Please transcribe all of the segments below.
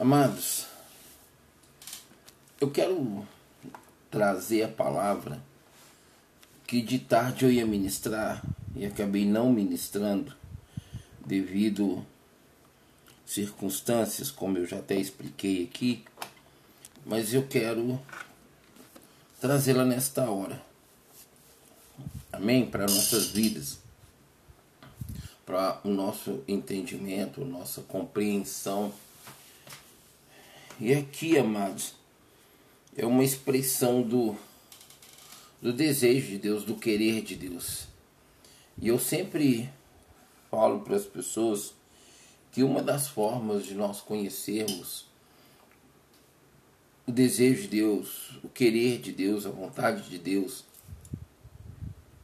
Amados, eu quero trazer a palavra que de tarde eu ia ministrar e acabei não ministrando devido circunstâncias, como eu já até expliquei aqui, mas eu quero trazê-la nesta hora. Amém? Para nossas vidas, para o nosso entendimento, nossa compreensão. E aqui, amados, é uma expressão do, do desejo de Deus, do querer de Deus. E eu sempre falo para as pessoas que uma das formas de nós conhecermos o desejo de Deus, o querer de Deus, a vontade de Deus,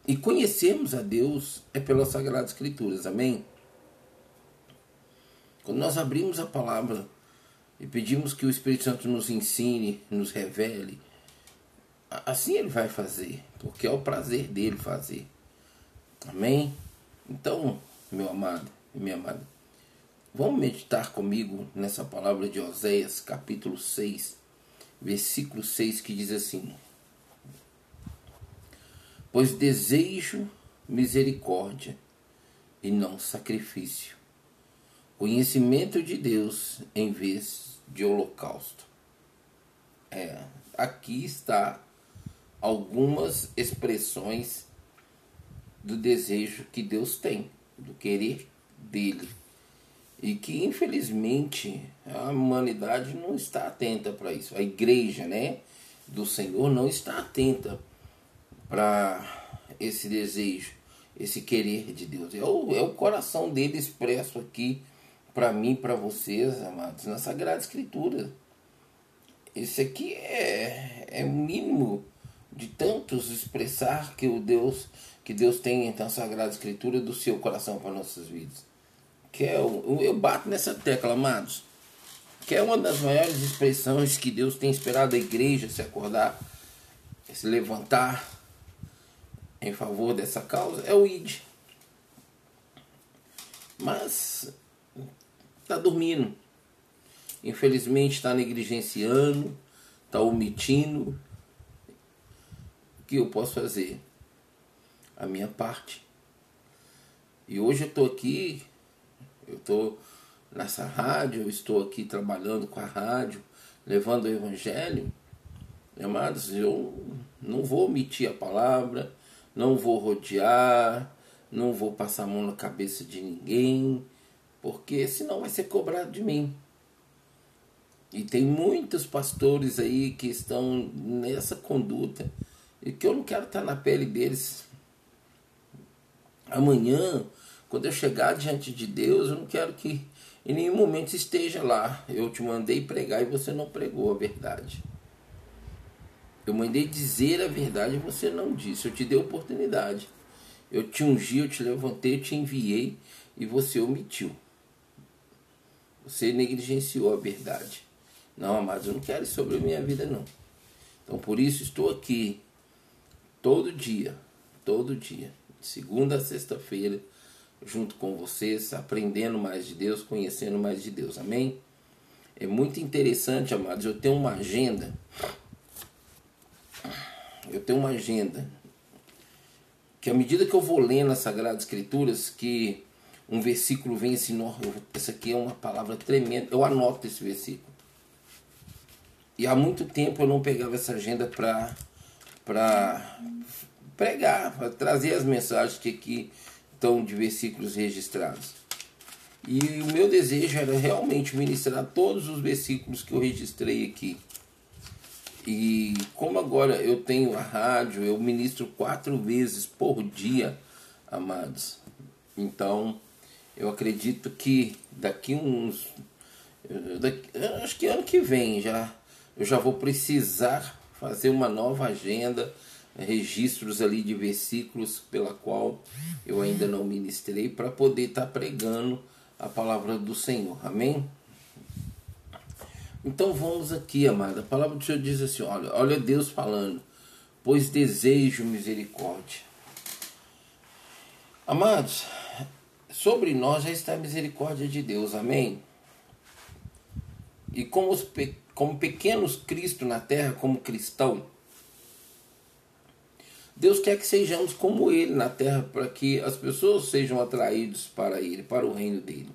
e conhecermos a Deus é pelas Sagradas Escrituras, amém? Quando nós abrimos a palavra e pedimos que o Espírito Santo nos ensine, nos revele, assim ele vai fazer, porque é o prazer dele fazer, amém? Então, meu amado e minha amada, Vamos meditar comigo nessa palavra de Oséias, capítulo 6, versículo 6, que diz assim: Pois desejo misericórdia e não sacrifício, conhecimento de Deus em vez de holocausto. É, aqui está algumas expressões do desejo que Deus tem, do querer dele e que infelizmente a humanidade não está atenta para isso. A igreja, né, do Senhor não está atenta para esse desejo, esse querer de Deus. É o, é o coração dele expresso aqui para mim, para vocês, amados, na Sagrada Escritura. Esse aqui é, é o mínimo de tantos expressar que o Deus que Deus tem na Sagrada Escritura do seu coração para nossas vidas que é o, eu bato nessa tecla, amados, que é uma das maiores expressões que Deus tem esperado a igreja se acordar, se levantar em favor dessa causa, é o ID. Mas está dormindo. Infelizmente está negligenciando, está omitindo. O que eu posso fazer? A minha parte. E hoje eu estou aqui eu estou nessa rádio, eu estou aqui trabalhando com a rádio, levando o evangelho. Amados, eu não vou omitir a palavra, não vou rodear, não vou passar a mão na cabeça de ninguém, porque senão vai ser cobrado de mim. E tem muitos pastores aí que estão nessa conduta e que eu não quero estar na pele deles. Amanhã quando eu chegar diante de Deus, eu não quero que em nenhum momento esteja lá. Eu te mandei pregar e você não pregou a verdade. Eu mandei dizer a verdade e você não disse. Eu te dei oportunidade. Eu te ungi, eu te levantei, eu te enviei e você omitiu. Você negligenciou a verdade. Não, amados, eu não quero isso sobre a minha vida, não. Então, por isso, estou aqui todo dia, todo dia, segunda a sexta-feira, junto com vocês, aprendendo mais de Deus, conhecendo mais de Deus. Amém? É muito interessante, amados. Eu tenho uma agenda. Eu tenho uma agenda que à medida que eu vou lendo as Sagradas Escrituras, que um versículo vem assim, essa aqui é uma palavra tremenda. Eu anoto esse versículo. E há muito tempo eu não pegava essa agenda para pregar, para trazer as mensagens que aqui de versículos registrados. E o meu desejo era realmente ministrar todos os versículos que eu registrei aqui. E como agora eu tenho a rádio, eu ministro quatro vezes por dia, amados. Então, eu acredito que daqui uns. Daqui, acho que ano que vem já eu já vou precisar fazer uma nova agenda registros ali de versículos pela qual eu ainda não ministrei para poder estar tá pregando a palavra do Senhor. Amém? Então vamos aqui, amada. A palavra do Senhor diz assim: olha, olha Deus falando, pois desejo misericórdia. Amados, sobre nós já está a misericórdia de Deus, amém? E como, os, como pequenos Cristo na terra, como cristão, Deus quer que sejamos como Ele na terra, para que as pessoas sejam atraídas para Ele, para o reino dele.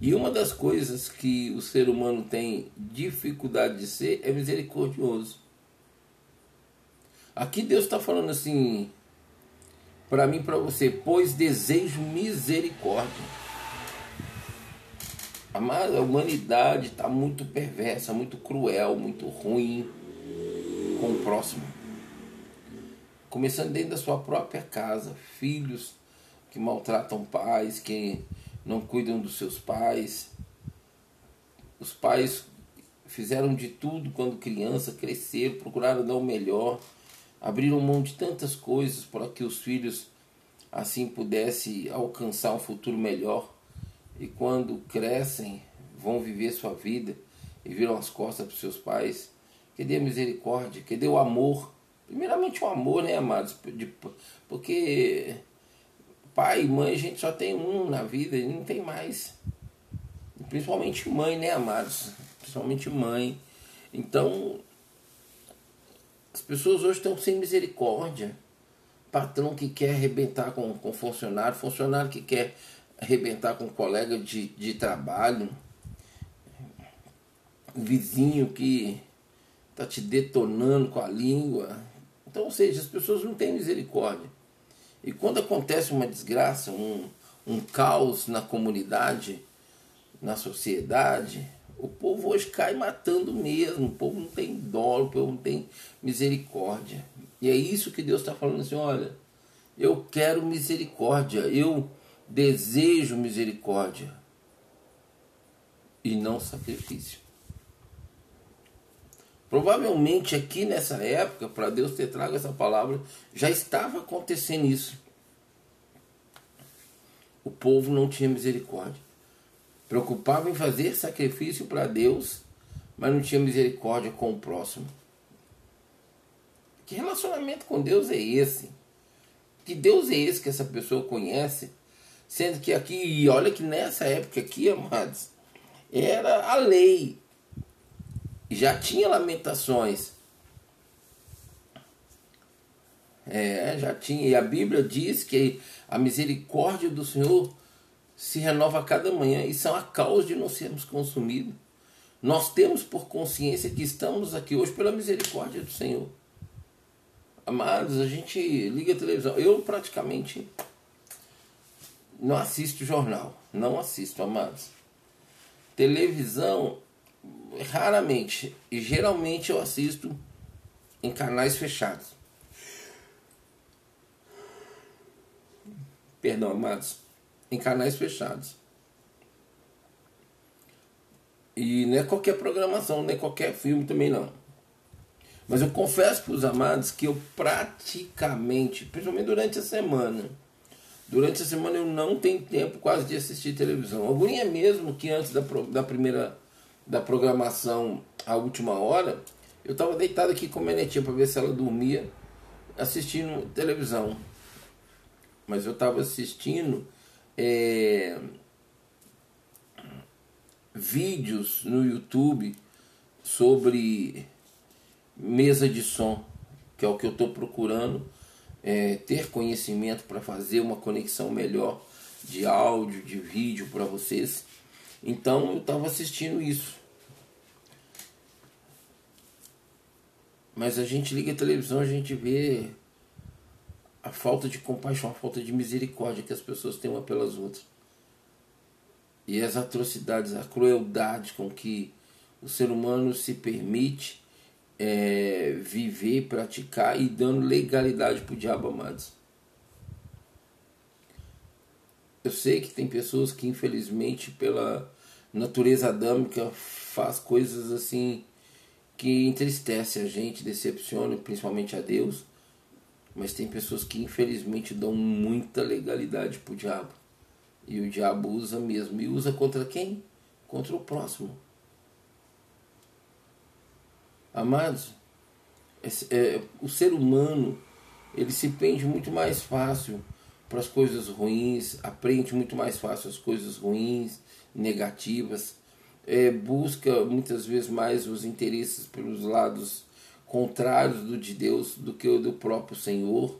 E uma das coisas que o ser humano tem dificuldade de ser é misericordioso. Aqui Deus está falando assim, para mim, para você, pois desejo misericórdia. A humanidade está muito perversa, muito cruel, muito ruim com o próximo. Começando dentro da sua própria casa, filhos que maltratam pais, que não cuidam dos seus pais. Os pais fizeram de tudo quando criança, cresceram, procuraram dar o melhor, abriram mão de tantas coisas para que os filhos assim pudessem alcançar um futuro melhor. E quando crescem, vão viver sua vida e viram as costas para seus pais. Cadê a misericórdia? Cadê o amor? Primeiramente o amor, né, amados? Porque pai e mãe a gente só tem um na vida e não tem mais. Principalmente mãe, né, amados? Principalmente mãe. Então, as pessoas hoje estão sem misericórdia. Patrão que quer arrebentar com, com funcionário, funcionário que quer arrebentar com colega de, de trabalho, vizinho que está te detonando com a língua. Então, ou seja, as pessoas não têm misericórdia. E quando acontece uma desgraça, um, um caos na comunidade, na sociedade, o povo hoje cai matando mesmo. O povo não tem dó, o povo não tem misericórdia. E é isso que Deus está falando assim: olha, eu quero misericórdia, eu desejo misericórdia e não sacrifício. Provavelmente aqui nessa época, para Deus ter trago essa palavra, já estava acontecendo isso. O povo não tinha misericórdia. Preocupava em fazer sacrifício para Deus, mas não tinha misericórdia com o próximo. Que relacionamento com Deus é esse? Que Deus é esse que essa pessoa conhece? Sendo que aqui, e olha que nessa época aqui, amados, era a lei já tinha lamentações. É, já tinha. E a Bíblia diz que a misericórdia do Senhor se renova a cada manhã. E são a causa de não sermos consumidos. Nós temos por consciência que estamos aqui hoje pela misericórdia do Senhor. Amados, a gente liga a televisão. Eu praticamente não assisto jornal. Não assisto, amados. Televisão raramente e geralmente eu assisto em canais fechados. Perdão, amados, em canais fechados. E não é qualquer programação, não é qualquer filme também não. Mas eu confesso para os amados que eu praticamente, principalmente durante a semana, durante a semana eu não tenho tempo quase de assistir televisão. A é mesmo que antes da, da primeira da programação à última hora, eu estava deitado aqui com a minha netinha para ver se ela dormia, assistindo televisão. Mas eu estava assistindo é, vídeos no YouTube sobre mesa de som, que é o que eu estou procurando, é, ter conhecimento para fazer uma conexão melhor de áudio, de vídeo para vocês. Então eu estava assistindo isso. Mas a gente liga a televisão, a gente vê a falta de compaixão, a falta de misericórdia que as pessoas têm uma pelas outras. E as atrocidades, a crueldade com que o ser humano se permite é, viver, praticar e dando legalidade para o diabo, amados. Eu sei que tem pessoas que, infelizmente, pela natureza adâmica, faz coisas assim que entristece a gente, decepciona, principalmente a Deus. Mas tem pessoas que infelizmente dão muita legalidade pro diabo. E o diabo usa mesmo. E usa contra quem? Contra o próximo. Amados, é, o ser humano ele se pende muito mais fácil para as coisas ruins, aprende muito mais fácil as coisas ruins, negativas. é, busca muitas vezes mais os interesses pelos lados contrários do de Deus do que o do próprio Senhor.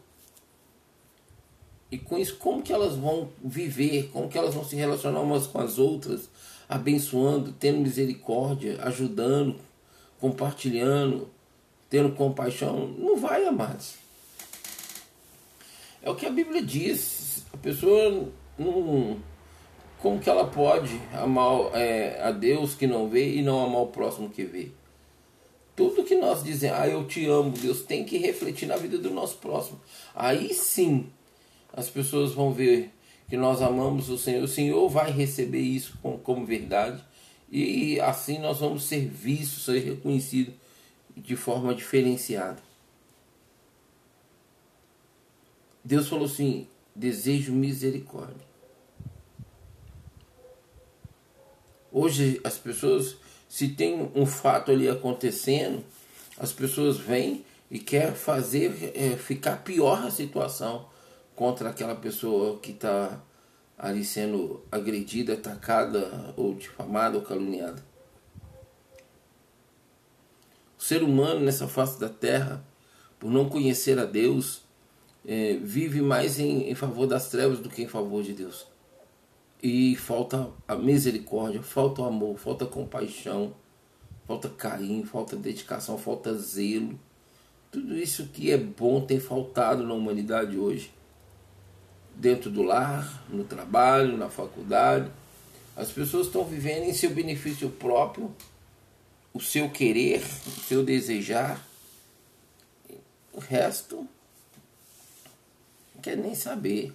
E com isso, como que elas vão viver, como que elas vão se relacionar umas com as outras, abençoando, tendo misericórdia, ajudando, compartilhando, tendo compaixão? Não vai, amados. É o que a Bíblia diz. A pessoa não. Como que ela pode amar é, a Deus que não vê e não amar o próximo que vê? Tudo que nós dizemos, ah, eu te amo, Deus tem que refletir na vida do nosso próximo. Aí sim as pessoas vão ver que nós amamos o Senhor. O Senhor vai receber isso como, como verdade. E assim nós vamos ser vistos, ser reconhecidos de forma diferenciada. Deus falou assim: desejo misericórdia. Hoje as pessoas, se tem um fato ali acontecendo, as pessoas vêm e quer fazer é, ficar pior a situação contra aquela pessoa que está ali sendo agredida, atacada ou difamada ou caluniada. O ser humano nessa face da terra, por não conhecer a Deus, é, vive mais em, em favor das trevas do que em favor de Deus. E falta a misericórdia, falta o amor, falta compaixão, falta carinho, falta dedicação, falta zelo. Tudo isso que é bom tem faltado na humanidade hoje. Dentro do lar, no trabalho, na faculdade. As pessoas estão vivendo em seu benefício próprio, o seu querer, o seu desejar. O resto quer nem saber.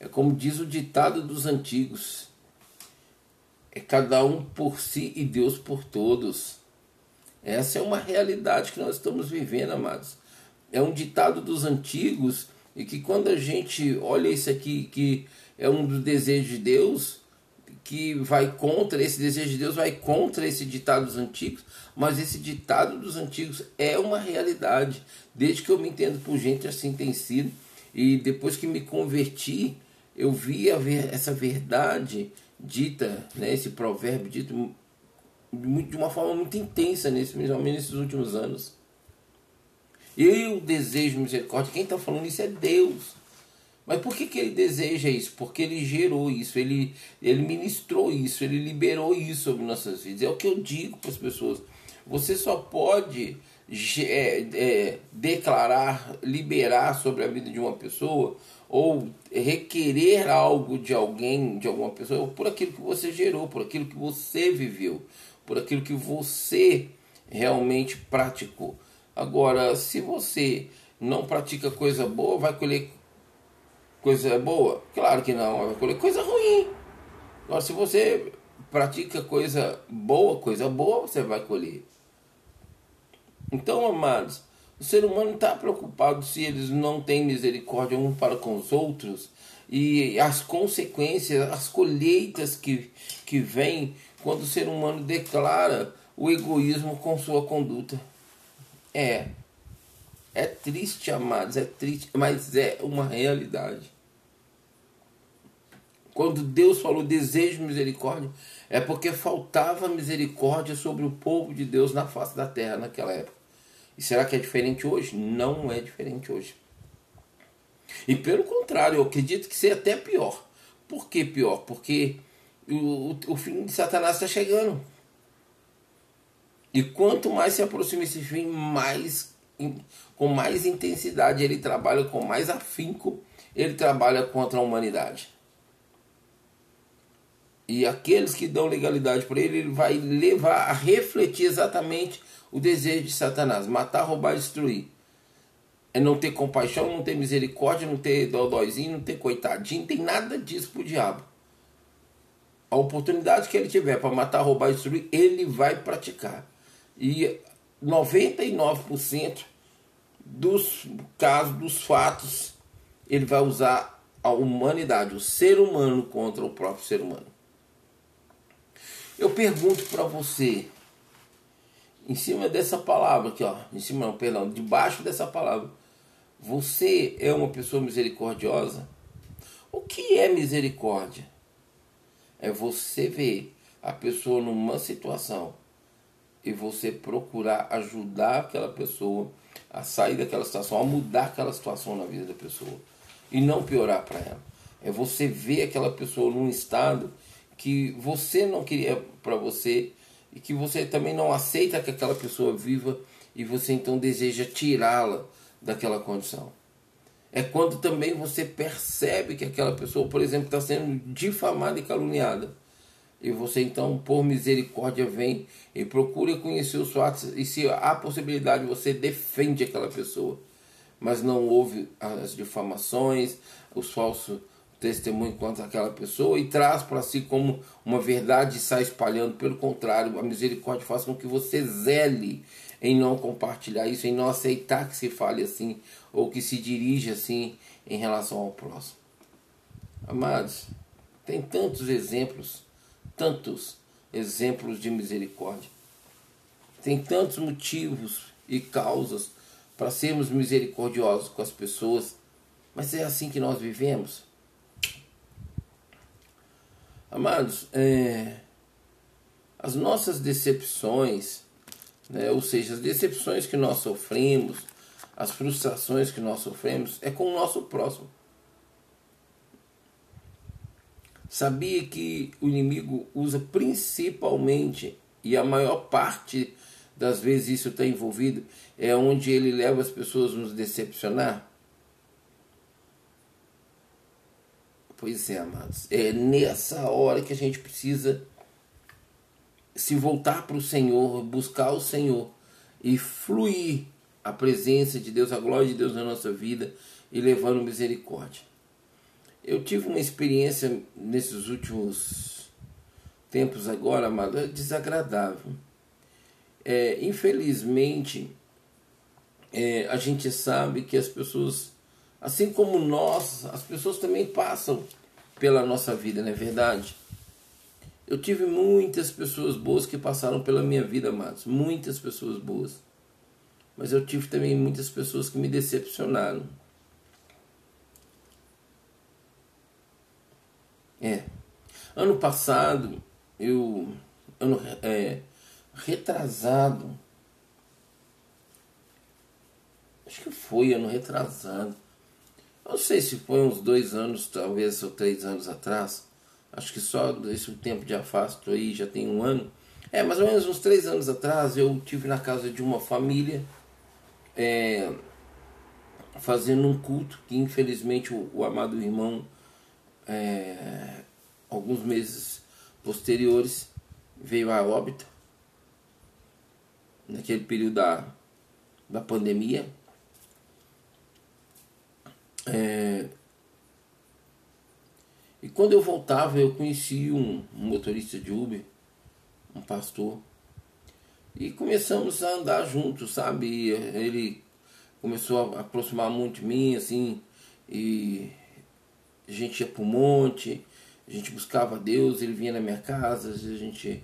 É como diz o ditado dos antigos: é cada um por si e Deus por todos. Essa é uma realidade que nós estamos vivendo, amados. É um ditado dos antigos e que quando a gente olha isso aqui, que é um dos desejos de Deus, que vai contra, esse desejo de Deus vai contra esse ditado dos antigos, mas esse ditado dos antigos é uma realidade. Desde que eu me entendo por gente, assim tem sido. E depois que me converti, eu vi ver, essa verdade dita, né, esse provérbio dito de uma forma muito intensa, nesse, principalmente nesses últimos anos. Eu desejo misericórdia. Quem está falando isso é Deus. Mas por que, que ele deseja isso? Porque ele gerou isso, ele, ele ministrou isso, ele liberou isso sobre nossas vidas. É o que eu digo para as pessoas. Você só pode é, é, declarar, liberar sobre a vida de uma pessoa ou requerer algo de alguém, de alguma pessoa, por aquilo que você gerou, por aquilo que você viveu, por aquilo que você realmente praticou. Agora, se você não pratica coisa boa, vai colher coisa boa? Claro que não, vai colher coisa ruim. Agora, se você pratica coisa boa, coisa boa, você vai colher. Então, amados, o ser humano está preocupado se eles não têm misericórdia um para com os outros e as consequências, as colheitas que, que vêm quando o ser humano declara o egoísmo com sua conduta. É. É triste, amados, é triste, mas é uma realidade. Quando Deus falou desejo misericórdia, é porque faltava misericórdia sobre o povo de Deus na face da terra naquela época. E será que é diferente hoje? Não é diferente hoje. E pelo contrário, eu acredito que seja até pior. Por que pior? Porque o, o fim de Satanás está chegando. E quanto mais se aproxima esse fim, mais com mais intensidade ele trabalha, com mais afinco ele trabalha contra a humanidade. E aqueles que dão legalidade para ele, ele vai levar a refletir exatamente o desejo de Satanás: matar, roubar, destruir. É não ter compaixão, não ter misericórdia, não ter dodóizinho, não ter coitadinho, não tem nada disso pro diabo. A oportunidade que ele tiver para matar, roubar destruir, ele vai praticar. E 99% dos casos, dos fatos, ele vai usar a humanidade, o ser humano contra o próprio ser humano. Eu pergunto para você, em cima dessa palavra aqui, ó, em cima não, perdão, debaixo dessa palavra, você é uma pessoa misericordiosa? O que é misericórdia? É você ver a pessoa numa situação e você procurar ajudar aquela pessoa a sair daquela situação, a mudar aquela situação na vida da pessoa e não piorar para ela. É você ver aquela pessoa num estado que você não queria para você e que você também não aceita que aquela pessoa viva e você então deseja tirá-la daquela condição. É quando também você percebe que aquela pessoa, por exemplo, está sendo difamada e caluniada. E você então, por misericórdia, vem e procura conhecer os fatos. E se há possibilidade, você defende aquela pessoa. Mas não houve as difamações, os falsos testemunhos contra aquela pessoa e traz para si como uma verdade e sai espalhando. Pelo contrário, a misericórdia faz com que você zele em não compartilhar isso, em não aceitar que se fale assim ou que se dirija assim em relação ao próximo. Amados, tem tantos exemplos, tantos exemplos de misericórdia. Tem tantos motivos e causas para sermos misericordiosos com as pessoas, mas é assim que nós vivemos. Amados, é, as nossas decepções, né? ou seja, as decepções que nós sofremos, as frustrações que nós sofremos, é com o nosso próximo. Sabia que o inimigo usa principalmente, e a maior parte das vezes isso está envolvido, é onde ele leva as pessoas a nos decepcionar? Pois é, amados. É nessa hora que a gente precisa se voltar para o Senhor, buscar o Senhor e fluir a presença de Deus, a glória de Deus na nossa vida e levando misericórdia. Eu tive uma experiência nesses últimos tempos agora, amado, é desagradável. É, infelizmente, é, a gente sabe que as pessoas, assim como nós, as pessoas também passam pela nossa vida, não é verdade? Eu tive muitas pessoas boas que passaram pela minha vida, amados. Muitas pessoas boas. Mas eu tive também muitas pessoas que me decepcionaram. É. Ano passado, eu. Ano é, retrasado. Acho que foi ano retrasado. Não sei se foi uns dois anos, talvez, ou três anos atrás acho que só esse tempo de afasto aí já tem um ano. É, mais ou menos uns três anos atrás eu tive na casa de uma família é, fazendo um culto que infelizmente o, o amado irmão é, alguns meses posteriores veio a óbito naquele período da, da pandemia. É, e quando eu voltava, eu conheci um, um motorista de Uber, um pastor, e começamos a andar juntos, sabe? Ele começou a aproximar muito de mim, assim, e a gente ia pro monte, a gente buscava Deus, ele vinha na minha casa, a gente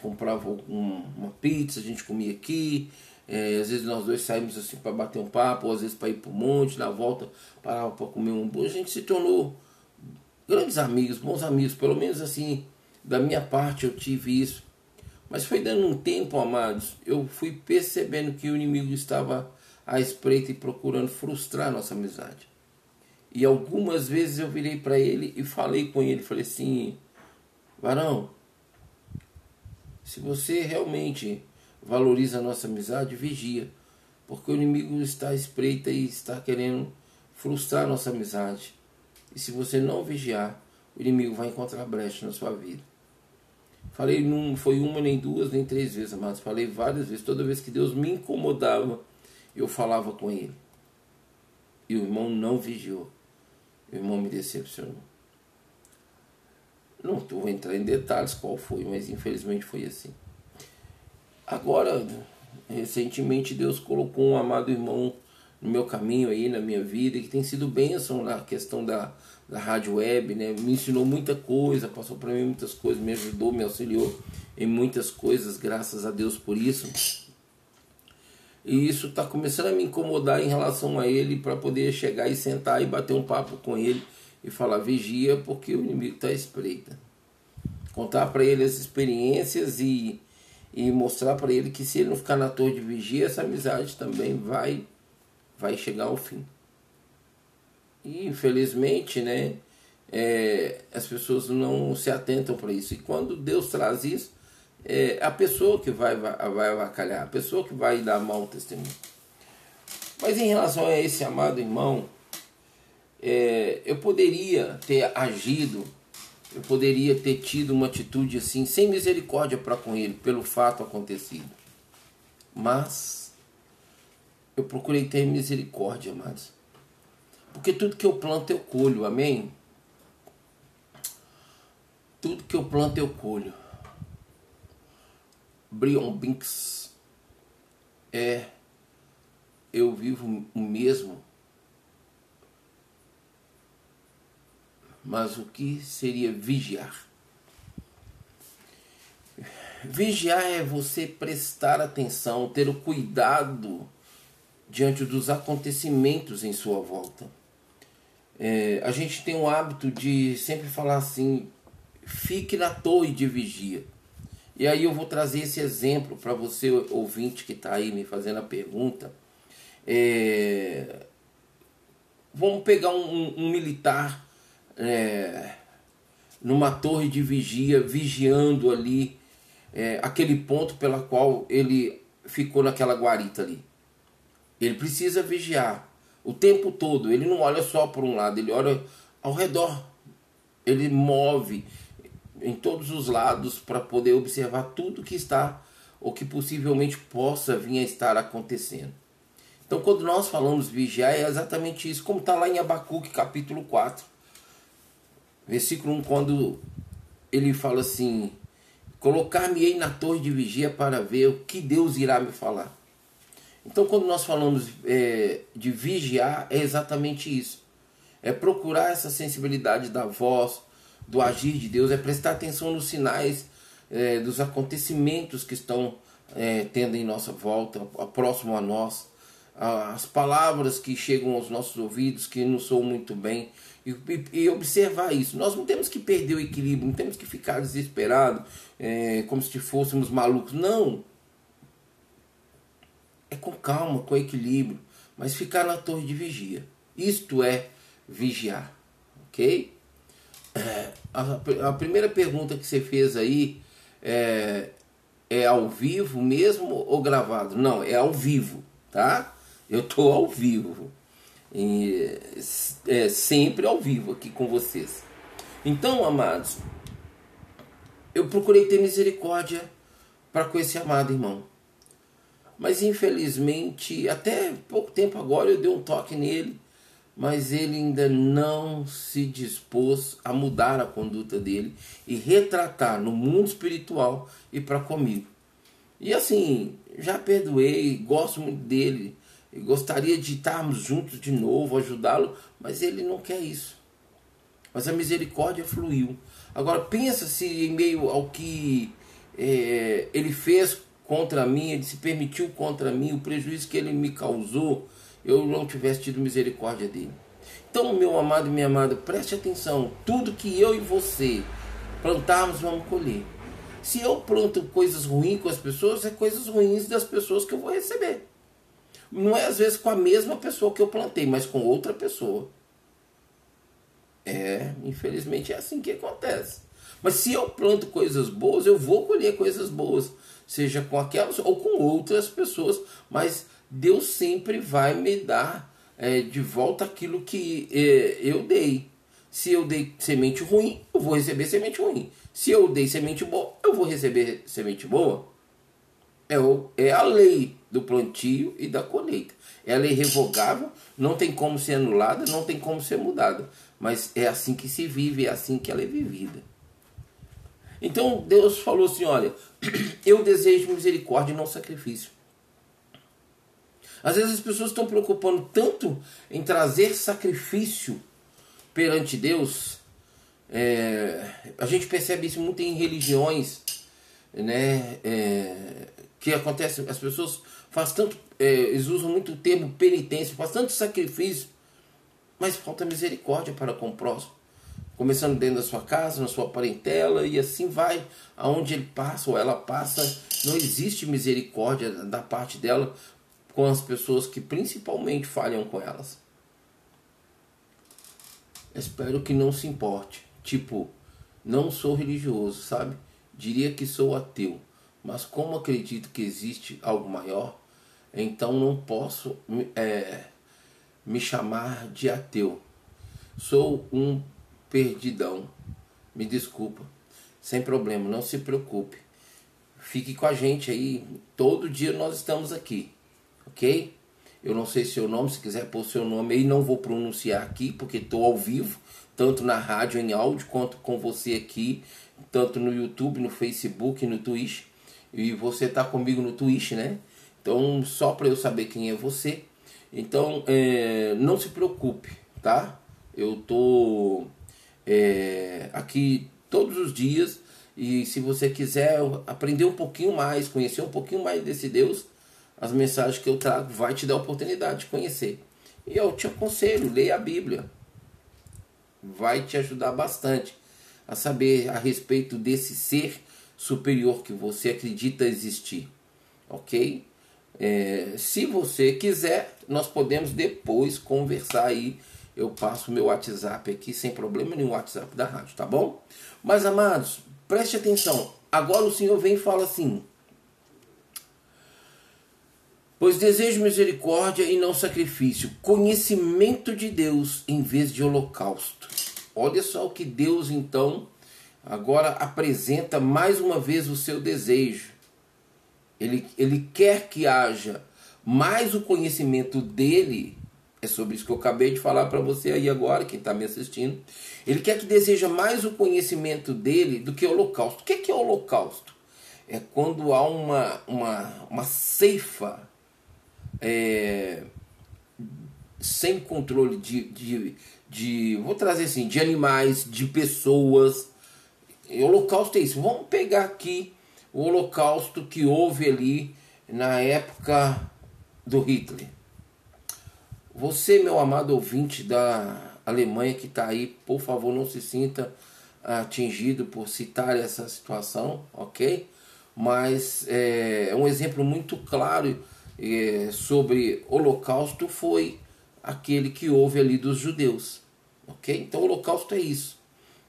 comprava um, uma pizza, a gente comia aqui, é, às vezes nós dois saímos assim para bater um papo, ou às vezes para ir pro monte, na volta parava para comer um bolo, a gente se tornou grandes amigos, bons amigos, pelo menos assim, da minha parte eu tive isso. Mas foi dando um tempo, amados, eu fui percebendo que o inimigo estava à espreita e procurando frustrar nossa amizade. E algumas vezes eu virei para ele e falei com ele, falei assim, varão, se você realmente valoriza a nossa amizade, vigia, porque o inimigo está à espreita e está querendo frustrar a nossa amizade. E se você não vigiar, o inimigo vai encontrar brecha na sua vida. Falei, não foi uma, nem duas, nem três vezes, amados. Falei várias vezes. Toda vez que Deus me incomodava, eu falava com ele. E o irmão não vigiou. O irmão me decepcionou. Não vou entrar em detalhes qual foi, mas infelizmente foi assim. Agora, recentemente, Deus colocou um amado irmão no meu caminho aí, na minha vida, que tem sido bênção na questão da, da rádio web, né? Me ensinou muita coisa, passou para mim muitas coisas, me ajudou, me auxiliou em muitas coisas, graças a Deus por isso. E isso está começando a me incomodar em relação a ele para poder chegar e sentar e bater um papo com ele e falar vigia porque o inimigo está espreita. contar para ele as experiências e, e mostrar para ele que se ele não ficar na torre de vigia, essa amizade também vai vai chegar ao fim. E infelizmente, né, é, as pessoas não se atentam para isso. E quando Deus traz isso, é a pessoa que vai, vai, avacalhar, a pessoa que vai dar mau testemunho. Mas em relação a esse amado irmão, é, eu poderia ter agido, eu poderia ter tido uma atitude assim, sem misericórdia para com ele, pelo fato acontecido. Mas eu procurei ter misericórdia, amados. Porque tudo que eu planto eu colho, amém? Tudo que eu planto eu colho. Brion Binks é eu vivo o mesmo Mas o que seria vigiar? Vigiar é você prestar atenção, ter o cuidado diante dos acontecimentos em sua volta. É, a gente tem o hábito de sempre falar assim: fique na torre de vigia. E aí eu vou trazer esse exemplo para você, ouvinte que está aí me fazendo a pergunta. É, vamos pegar um, um, um militar é, numa torre de vigia, vigiando ali é, aquele ponto pela qual ele ficou naquela guarita ali. Ele precisa vigiar o tempo todo. Ele não olha só por um lado, ele olha ao redor. Ele move em todos os lados para poder observar tudo que está ou que possivelmente possa vir a estar acontecendo. Então, quando nós falamos vigiar, é exatamente isso, como está lá em Abacuque, capítulo 4. Versículo 1, quando ele fala assim: Colocar-me-ei na torre de vigia para ver o que Deus irá me falar. Então, quando nós falamos é, de vigiar, é exatamente isso. É procurar essa sensibilidade da voz, do agir de Deus, é prestar atenção nos sinais é, dos acontecimentos que estão é, tendo em nossa volta, próximo a nós, as palavras que chegam aos nossos ouvidos que não soam muito bem e, e, observar isso. Nós não temos que perder o equilíbrio, não temos que ficar desesperado, é, como se fôssemos malucos. Não. É com calma, com equilíbrio, mas ficar na torre de vigia. Isto é vigiar, ok? É, a, a, primeira pergunta que você fez aí é, é ao vivo mesmo ou gravado? Não, é ao vivo, tá? Eu estou ao vivo e, é, sempre ao vivo aqui com vocês. Então, amados, eu procurei ter misericórdia para com esse amado irmão. Mas infelizmente, até pouco tempo agora eu dei um toque nele, mas ele ainda não se dispôs a mudar a conduta dele e retratar no mundo espiritual e para comigo. E assim, já perdoei, gosto muito dele, gostaria de estarmos juntos de novo, ajudá-lo, mas ele não quer isso. Mas a misericórdia fluiu. Agora pensa se em meio ao que é, ele fez contra mim, ele se permitiu contra mim, o prejuízo que ele me causou, eu não tivesse tido misericórdia dele. Então, meu amado e minha amada, preste atenção. Tudo que eu e você plantarmos, vamos colher. Se eu planto coisas ruins com as pessoas, é coisas ruins das pessoas que eu vou receber. Não é às vezes com a mesma pessoa que eu plantei, mas com outra pessoa. É, infelizmente é assim que acontece. Mas se eu planto coisas boas, eu vou colher coisas boas, seja com aquelas ou com outras pessoas, mas Deus sempre vai me dar é, de volta aquilo que é, eu dei. Se eu dei semente ruim, eu vou receber semente ruim. Se eu dei semente boa, eu vou receber semente boa. É, é a lei do plantio e da colheita. Ela é irrevogável, não tem como ser anulada, não tem como ser mudada. Mas é assim que se vive, é assim que ela é vivida. Então Deus falou assim: olha, eu desejo misericórdia e não sacrifício. Às vezes as pessoas estão preocupando tanto em trazer sacrifício perante Deus. É, a gente percebe isso muito em religiões, né? É, que acontece, as pessoas faz tanto, é, eles usam muito o termo penitência, faz tanto sacrifício, mas falta misericórdia para com o próximo. Começando dentro da sua casa, na sua parentela, e assim vai, aonde ele passa ou ela passa, não existe misericórdia da parte dela com as pessoas que principalmente falham com elas. Espero que não se importe. Tipo, não sou religioso, sabe? Diria que sou ateu, mas como acredito que existe algo maior, então não posso é, me chamar de ateu. Sou um perdidão. Me desculpa. Sem problema, não se preocupe. Fique com a gente aí. Todo dia nós estamos aqui. Ok? Eu não sei seu nome, se quiser pôr seu nome aí, não vou pronunciar aqui, porque estou ao vivo, tanto na rádio em áudio, quanto com você aqui, tanto no YouTube, no Facebook, no Twitch. E você está comigo no Twitch, né? Então, só para eu saber quem é você. Então, é, não se preocupe, tá? Eu tô é, aqui todos os dias e se você quiser aprender um pouquinho mais, conhecer um pouquinho mais desse Deus, as mensagens que eu trago vai te dar a oportunidade de conhecer. E eu te aconselho, leia a Bíblia. Vai te ajudar bastante a saber a respeito desse ser superior que você acredita existir. Ok? É, se você quiser, nós podemos depois conversar aí. Eu passo meu WhatsApp aqui sem problema nenhum, WhatsApp da rádio, tá bom? Mas amados, preste atenção. Agora o Senhor vem e fala assim: Pois desejo misericórdia e não sacrifício, conhecimento de Deus em vez de holocausto. Olha só o que Deus então agora apresenta mais uma vez o seu desejo ele, ele quer que haja mais o conhecimento dele. É sobre isso que eu acabei de falar para você aí agora, quem está me assistindo. Ele quer que deseja mais o conhecimento dele do que o holocausto. O que é, é holocausto? É quando há uma, uma, uma ceifa é, sem controle de, de, de, vou trazer assim, de animais, de pessoas. E holocausto é isso. Vamos pegar aqui o holocausto que houve ali na época do Hitler. Você, meu amado ouvinte da Alemanha que está aí, por favor, não se sinta atingido por citar essa situação, ok? Mas é, um exemplo muito claro é, sobre holocausto foi aquele que houve ali dos judeus, ok? Então, holocausto é isso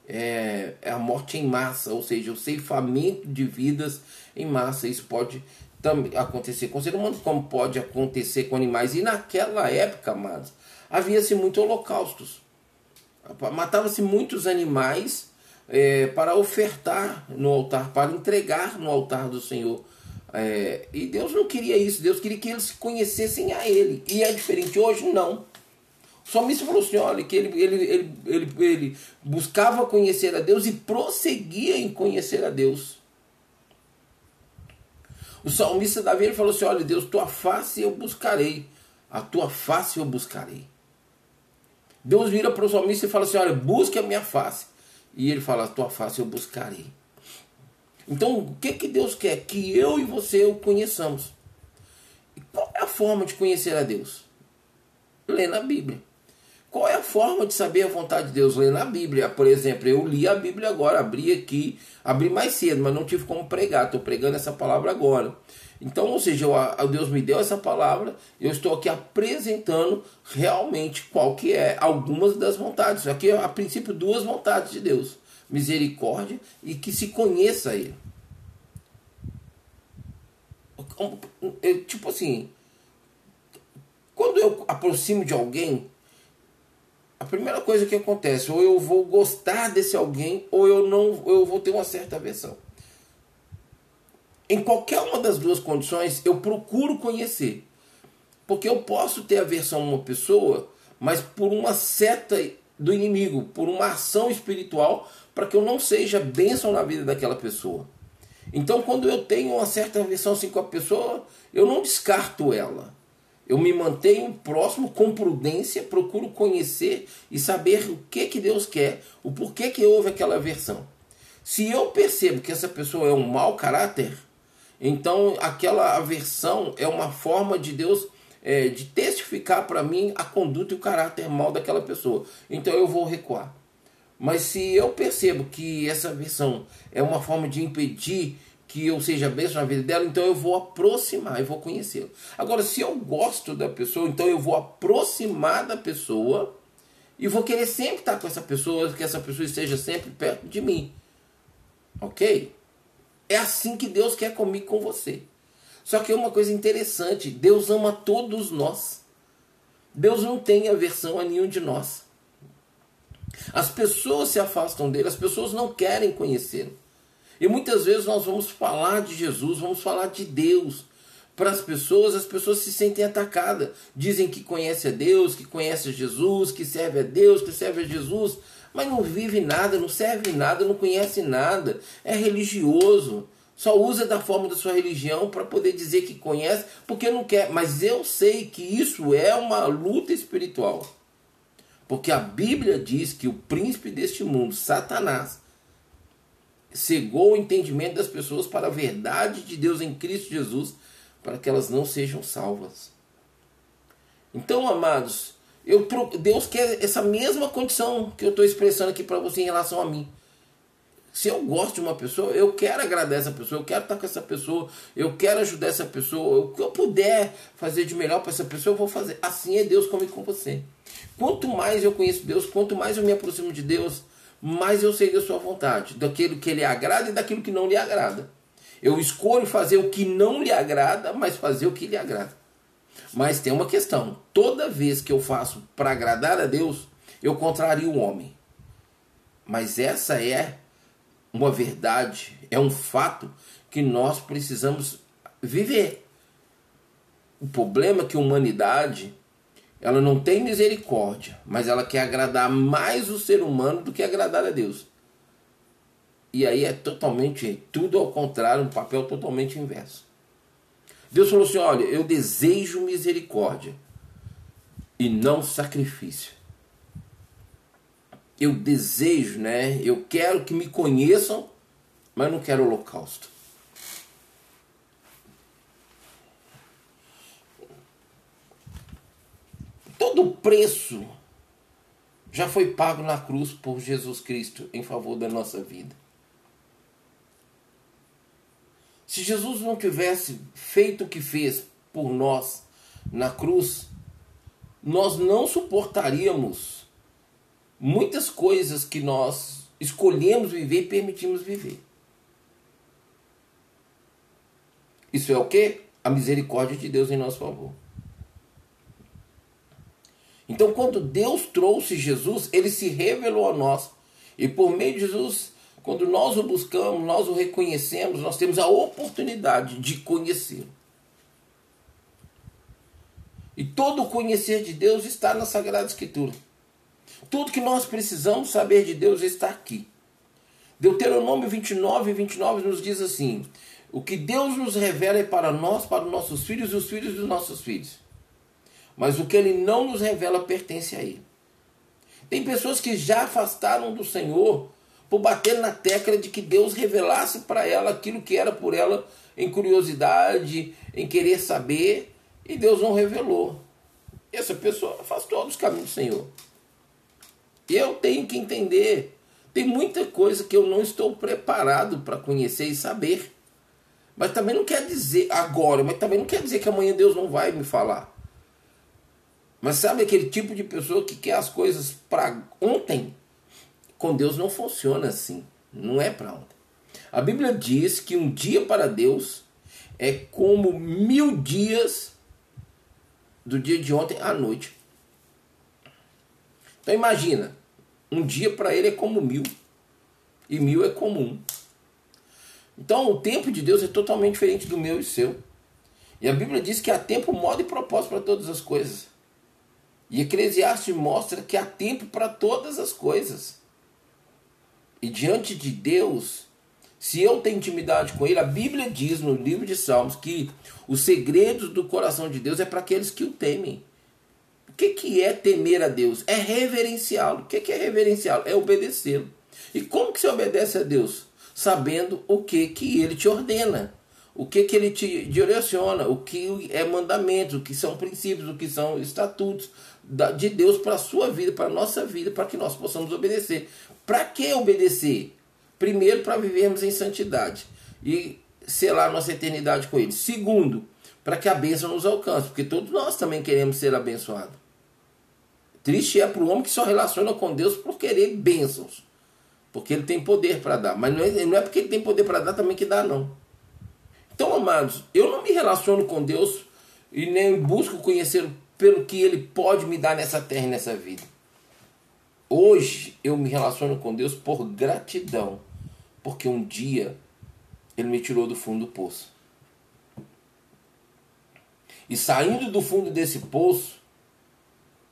é, é a morte em massa, ou seja, o ceifamento de vidas em massa. Isso pode também acontecer com seres humanos, como pode acontecer com animais. E naquela época, amados, havia-se muitos holocaustos. Matava-se muitos animais é, para ofertar no altar, para entregar no altar do Senhor. É, e Deus não queria isso, Deus queria que eles conhecessem a Ele. E é diferente hoje? Não. O salmista falou assim: olha, que ele, ele, ele, ele, ele buscava conhecer a Deus e prosseguia em conhecer a Deus. O salmista Davi ele falou assim: olha, Deus, tua face eu buscarei, a tua face eu buscarei. Deus vira para o salmista e fala assim: olha, busque a minha face. E ele fala: a tua face eu buscarei. Então, o que, que Deus quer? Que eu e você o conheçamos. E qual é a forma de conhecer a Deus? Lendo a Bíblia. Qual é a forma de saber a vontade de Deus? Ler na Bíblia. Por exemplo, eu li a Bíblia agora, abri aqui, abri mais cedo, mas não tive como pregar, estou pregando essa palavra agora. Então, ou seja, eu, Deus me deu essa palavra, eu estou aqui apresentando realmente qual que é algumas das vontades. Aqui, a princípio, duas vontades de Deus: misericórdia e que se conheça Ele. Tipo assim, quando eu aproximo de alguém, a primeira coisa que acontece, ou eu vou gostar desse alguém, ou eu não, eu vou ter uma certa aversão. Em qualquer uma das duas condições, eu procuro conhecer. Porque eu posso ter aversão a uma pessoa, mas por uma seta do inimigo, por uma ação espiritual, para que eu não seja bênção na vida daquela pessoa. Então, quando eu tenho uma certa aversão assim com a pessoa, eu não descarto ela. Eu me mantenho próximo com prudência, procuro conhecer e saber o que que Deus quer, o porquê que houve aquela aversão. Se eu percebo que essa pessoa é um mau caráter, então aquela aversão é uma forma de Deus é, de testificar para mim a conduta e o caráter mal daquela pessoa. Então eu vou recuar. Mas se eu percebo que essa aversão é uma forma de impedir que eu seja bênção na vida dela, então eu vou aproximar, eu vou conhecê-lo. Agora, se eu gosto da pessoa, então eu vou aproximar da pessoa e vou querer sempre estar com essa pessoa, que essa pessoa esteja sempre perto de mim. Ok? É assim que Deus quer comigo com você. Só que é uma coisa interessante: Deus ama todos nós. Deus não tem aversão a nenhum de nós. As pessoas se afastam dele, as pessoas não querem conhecê-lo. E muitas vezes nós vamos falar de Jesus, vamos falar de Deus para as pessoas, as pessoas se sentem atacadas. Dizem que conhece a Deus, que conhece a Jesus, que serve a Deus, que serve a Jesus, mas não vive nada, não serve nada, não conhece nada, é religioso. Só usa da forma da sua religião para poder dizer que conhece, porque não quer. Mas eu sei que isso é uma luta espiritual. Porque a Bíblia diz que o príncipe deste mundo, Satanás, cegou o entendimento das pessoas para a verdade de Deus em Cristo Jesus, para que elas não sejam salvas. Então, amados, eu, Deus quer essa mesma condição que eu estou expressando aqui para você em relação a mim. Se eu gosto de uma pessoa, eu quero agradar essa pessoa, eu quero estar com essa pessoa, eu quero ajudar essa pessoa, o que eu puder fazer de melhor para essa pessoa, eu vou fazer. Assim é Deus comigo com você. Quanto mais eu conheço Deus, quanto mais eu me aproximo de Deus, mais eu sei da sua vontade, daquilo que lhe agrada e daquilo que não lhe agrada. Eu escolho fazer o que não lhe agrada, mas fazer o que lhe agrada. Mas tem uma questão: toda vez que eu faço para agradar a Deus, eu contrario o homem. Mas essa é uma verdade, é um fato que nós precisamos viver. O problema é que a humanidade ela não tem misericórdia, mas ela quer agradar mais o ser humano do que agradar a Deus. E aí é totalmente tudo ao contrário, um papel totalmente inverso. Deus falou assim: olha, eu desejo misericórdia e não sacrifício eu desejo, né? Eu quero que me conheçam, mas não quero holocausto. Todo preço já foi pago na cruz por Jesus Cristo em favor da nossa vida. Se Jesus não tivesse feito o que fez por nós na cruz, nós não suportaríamos muitas coisas que nós escolhemos viver e permitimos viver. Isso é o que? A misericórdia de Deus em nosso favor. Então, quando Deus trouxe Jesus, ele se revelou a nós. E por meio de Jesus, quando nós o buscamos, nós o reconhecemos, nós temos a oportunidade de conhecê-lo. E todo o conhecer de Deus está na Sagrada Escritura. Tudo que nós precisamos saber de Deus está aqui. Deuteronômio 29, 29 nos diz assim: O que Deus nos revela é para nós, para os nossos filhos e os filhos dos nossos filhos. Mas o que Ele não nos revela pertence a Ele. Tem pessoas que já afastaram do Senhor por bater na tecla de que Deus revelasse para ela aquilo que era por ela em curiosidade, em querer saber, e Deus não revelou. Essa pessoa afastou dos caminhos do Senhor. Eu tenho que entender. Tem muita coisa que eu não estou preparado para conhecer e saber. Mas também não quer dizer agora, mas também não quer dizer que amanhã Deus não vai me falar. Mas sabe aquele tipo de pessoa que quer as coisas para ontem? Com Deus não funciona assim. Não é para ontem. A Bíblia diz que um dia para Deus é como mil dias do dia de ontem à noite. Então imagina, um dia para ele é como mil, e mil é como um. Então o tempo de Deus é totalmente diferente do meu e seu. E a Bíblia diz que há tempo, modo e propósito para todas as coisas. E Eclesiastes mostra que há tempo para todas as coisas. E diante de Deus, se eu tenho intimidade com Ele, a Bíblia diz no livro de Salmos que os segredos do coração de Deus é para aqueles que o temem. O que, que é temer a Deus? É reverenciá-lo. O que, que é reverenciá-lo? É obedecê-lo. E como que você obedece a Deus? Sabendo o que, que ele te ordena. O que, que ele te direciona, o que é mandamento, o que são princípios, o que são estatutos de Deus para a sua vida, para a nossa vida, para que nós possamos obedecer. Para que obedecer? Primeiro, para vivermos em santidade e selar nossa eternidade com Ele. Segundo, para que a bênção nos alcance, porque todos nós também queremos ser abençoados. Triste é para o homem que só relaciona com Deus por querer bênçãos, porque ele tem poder para dar, mas não é, não é porque ele tem poder para dar também que dá, não. Então, amados, eu não me relaciono com Deus e nem busco conhecer pelo que Ele pode me dar nessa terra e nessa vida. Hoje eu me relaciono com Deus por gratidão, porque um dia Ele me tirou do fundo do poço. E saindo do fundo desse poço,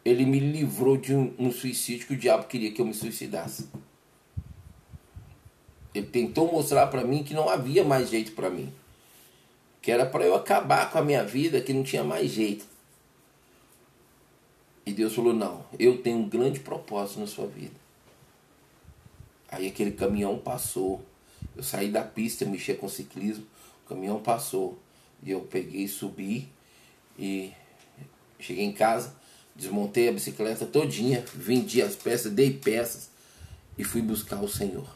Ele me livrou de um, um suicídio que o diabo queria que eu me suicidasse. Ele tentou mostrar para mim que não havia mais jeito para mim que era para eu acabar com a minha vida, que não tinha mais jeito. E Deus falou: Não, eu tenho um grande propósito na sua vida. Aí aquele caminhão passou. Eu saí da pista, mexia com ciclismo. O caminhão passou. E eu peguei, subi e cheguei em casa, desmontei a bicicleta todinha, vendi as peças, dei peças e fui buscar o Senhor.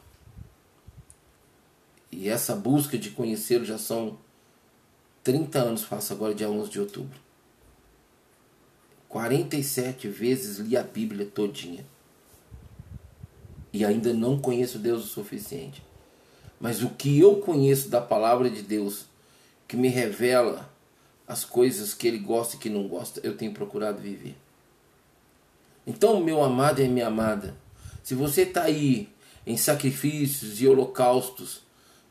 E essa busca de conhecê-lo já são 30 anos faço agora, dia 11 de outubro. 47 vezes li a Bíblia todinha. E ainda não conheço Deus o suficiente. Mas o que eu conheço da palavra de Deus, que me revela as coisas que ele gosta e que não gosta, eu tenho procurado viver. Então, meu amado e minha amada, se você está aí em sacrifícios e holocaustos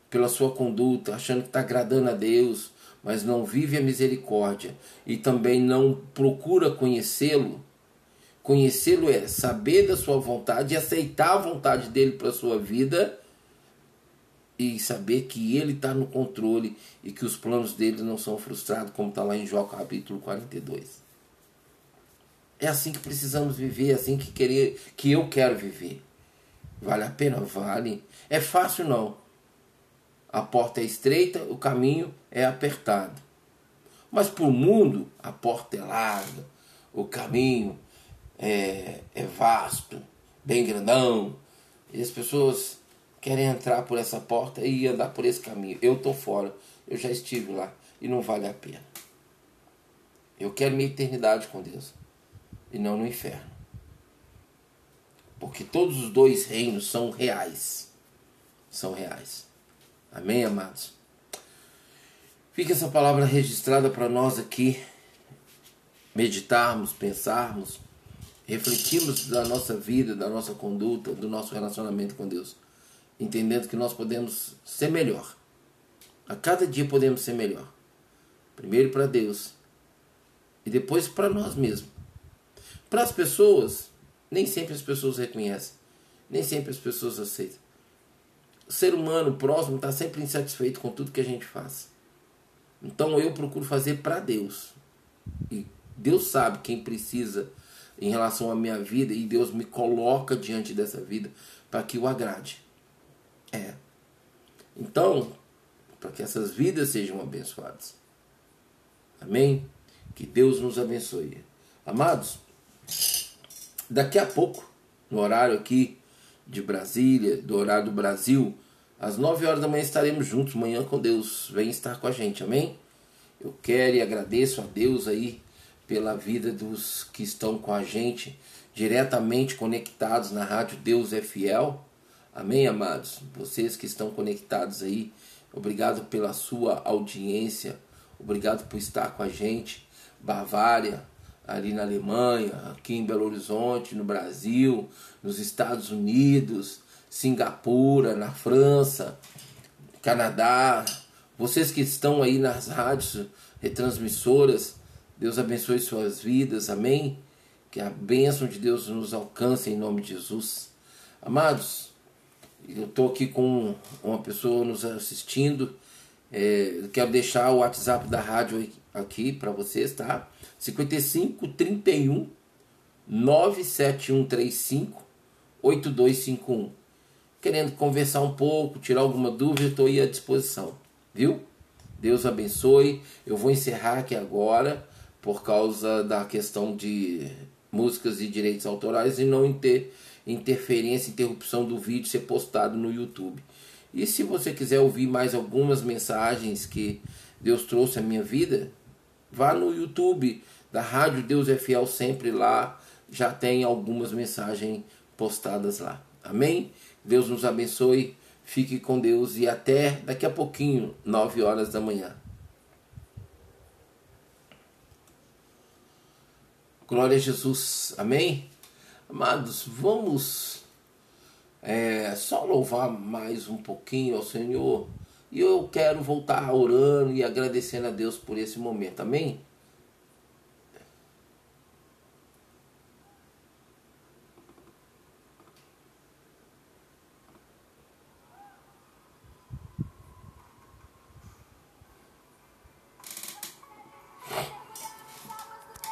pela sua conduta, achando que está agradando a Deus, mas não vive a misericórdia e também não procura conhecê-lo, conhecê-lo é saber da sua vontade e aceitar a vontade dele para a sua vida e saber que ele está no controle e que os planos dele não são frustrados, como está lá em Jó capítulo 42. É assim que precisamos viver, é assim que, querer, que eu quero viver. Vale a pena? Vale. É fácil não. A porta é estreita, o caminho é apertado. Mas para o mundo, a porta é larga, o caminho é, é vasto, bem grandão. E as pessoas querem entrar por essa porta e andar por esse caminho. Eu estou fora, eu já estive lá e não vale a pena. Eu quero minha eternidade com Deus e não no inferno. Porque todos os dois reinos são reais. São reais. Amém, amados? Fica essa palavra registrada para nós aqui meditarmos, pensarmos, refletirmos da nossa vida, da nossa conduta, do nosso relacionamento com Deus, entendendo que nós podemos ser melhor. A cada dia podemos ser melhor. Primeiro para Deus e depois para nós mesmos. Para as pessoas, nem sempre as pessoas reconhecem, nem sempre as pessoas aceitam o ser humano próximo está sempre insatisfeito com tudo que a gente faz. Então eu procuro fazer para Deus. E Deus sabe quem precisa em relação à minha vida e Deus me coloca diante dessa vida para que o agrade. É. Então, para que essas vidas sejam abençoadas. Amém? Que Deus nos abençoe. Amados, daqui a pouco, no horário aqui de Brasília, do horário do Brasil, às 9 horas da manhã estaremos juntos, manhã com Deus. Vem estar com a gente, amém? Eu quero e agradeço a Deus aí pela vida dos que estão com a gente, diretamente conectados na rádio Deus é Fiel. Amém, amados? Vocês que estão conectados aí, obrigado pela sua audiência, obrigado por estar com a gente. Bavária, ali na Alemanha, aqui em Belo Horizonte, no Brasil, nos Estados Unidos, Singapura, na França, Canadá, vocês que estão aí nas rádios retransmissoras, Deus abençoe suas vidas, amém? Que a bênção de Deus nos alcance em nome de Jesus. Amados, eu estou aqui com uma pessoa nos assistindo. É, quero deixar o WhatsApp da rádio aqui para vocês, tá? 55 31 97135 8251. Querendo conversar um pouco, tirar alguma dúvida, estou aí à disposição, viu? Deus abençoe. Eu vou encerrar aqui agora por causa da questão de músicas e direitos autorais e não ter interferência, interrupção do vídeo ser postado no YouTube. E se você quiser ouvir mais algumas mensagens que Deus trouxe à minha vida, vá no YouTube da Rádio Deus é Fiel sempre lá, já tem algumas mensagens postadas lá. Amém? Deus nos abençoe, fique com Deus e até daqui a pouquinho, 9 horas da manhã. Glória a Jesus. Amém? Amados, vamos é, só louvar mais um pouquinho ao Senhor. E eu quero voltar orando e agradecendo a Deus por esse momento. Amém?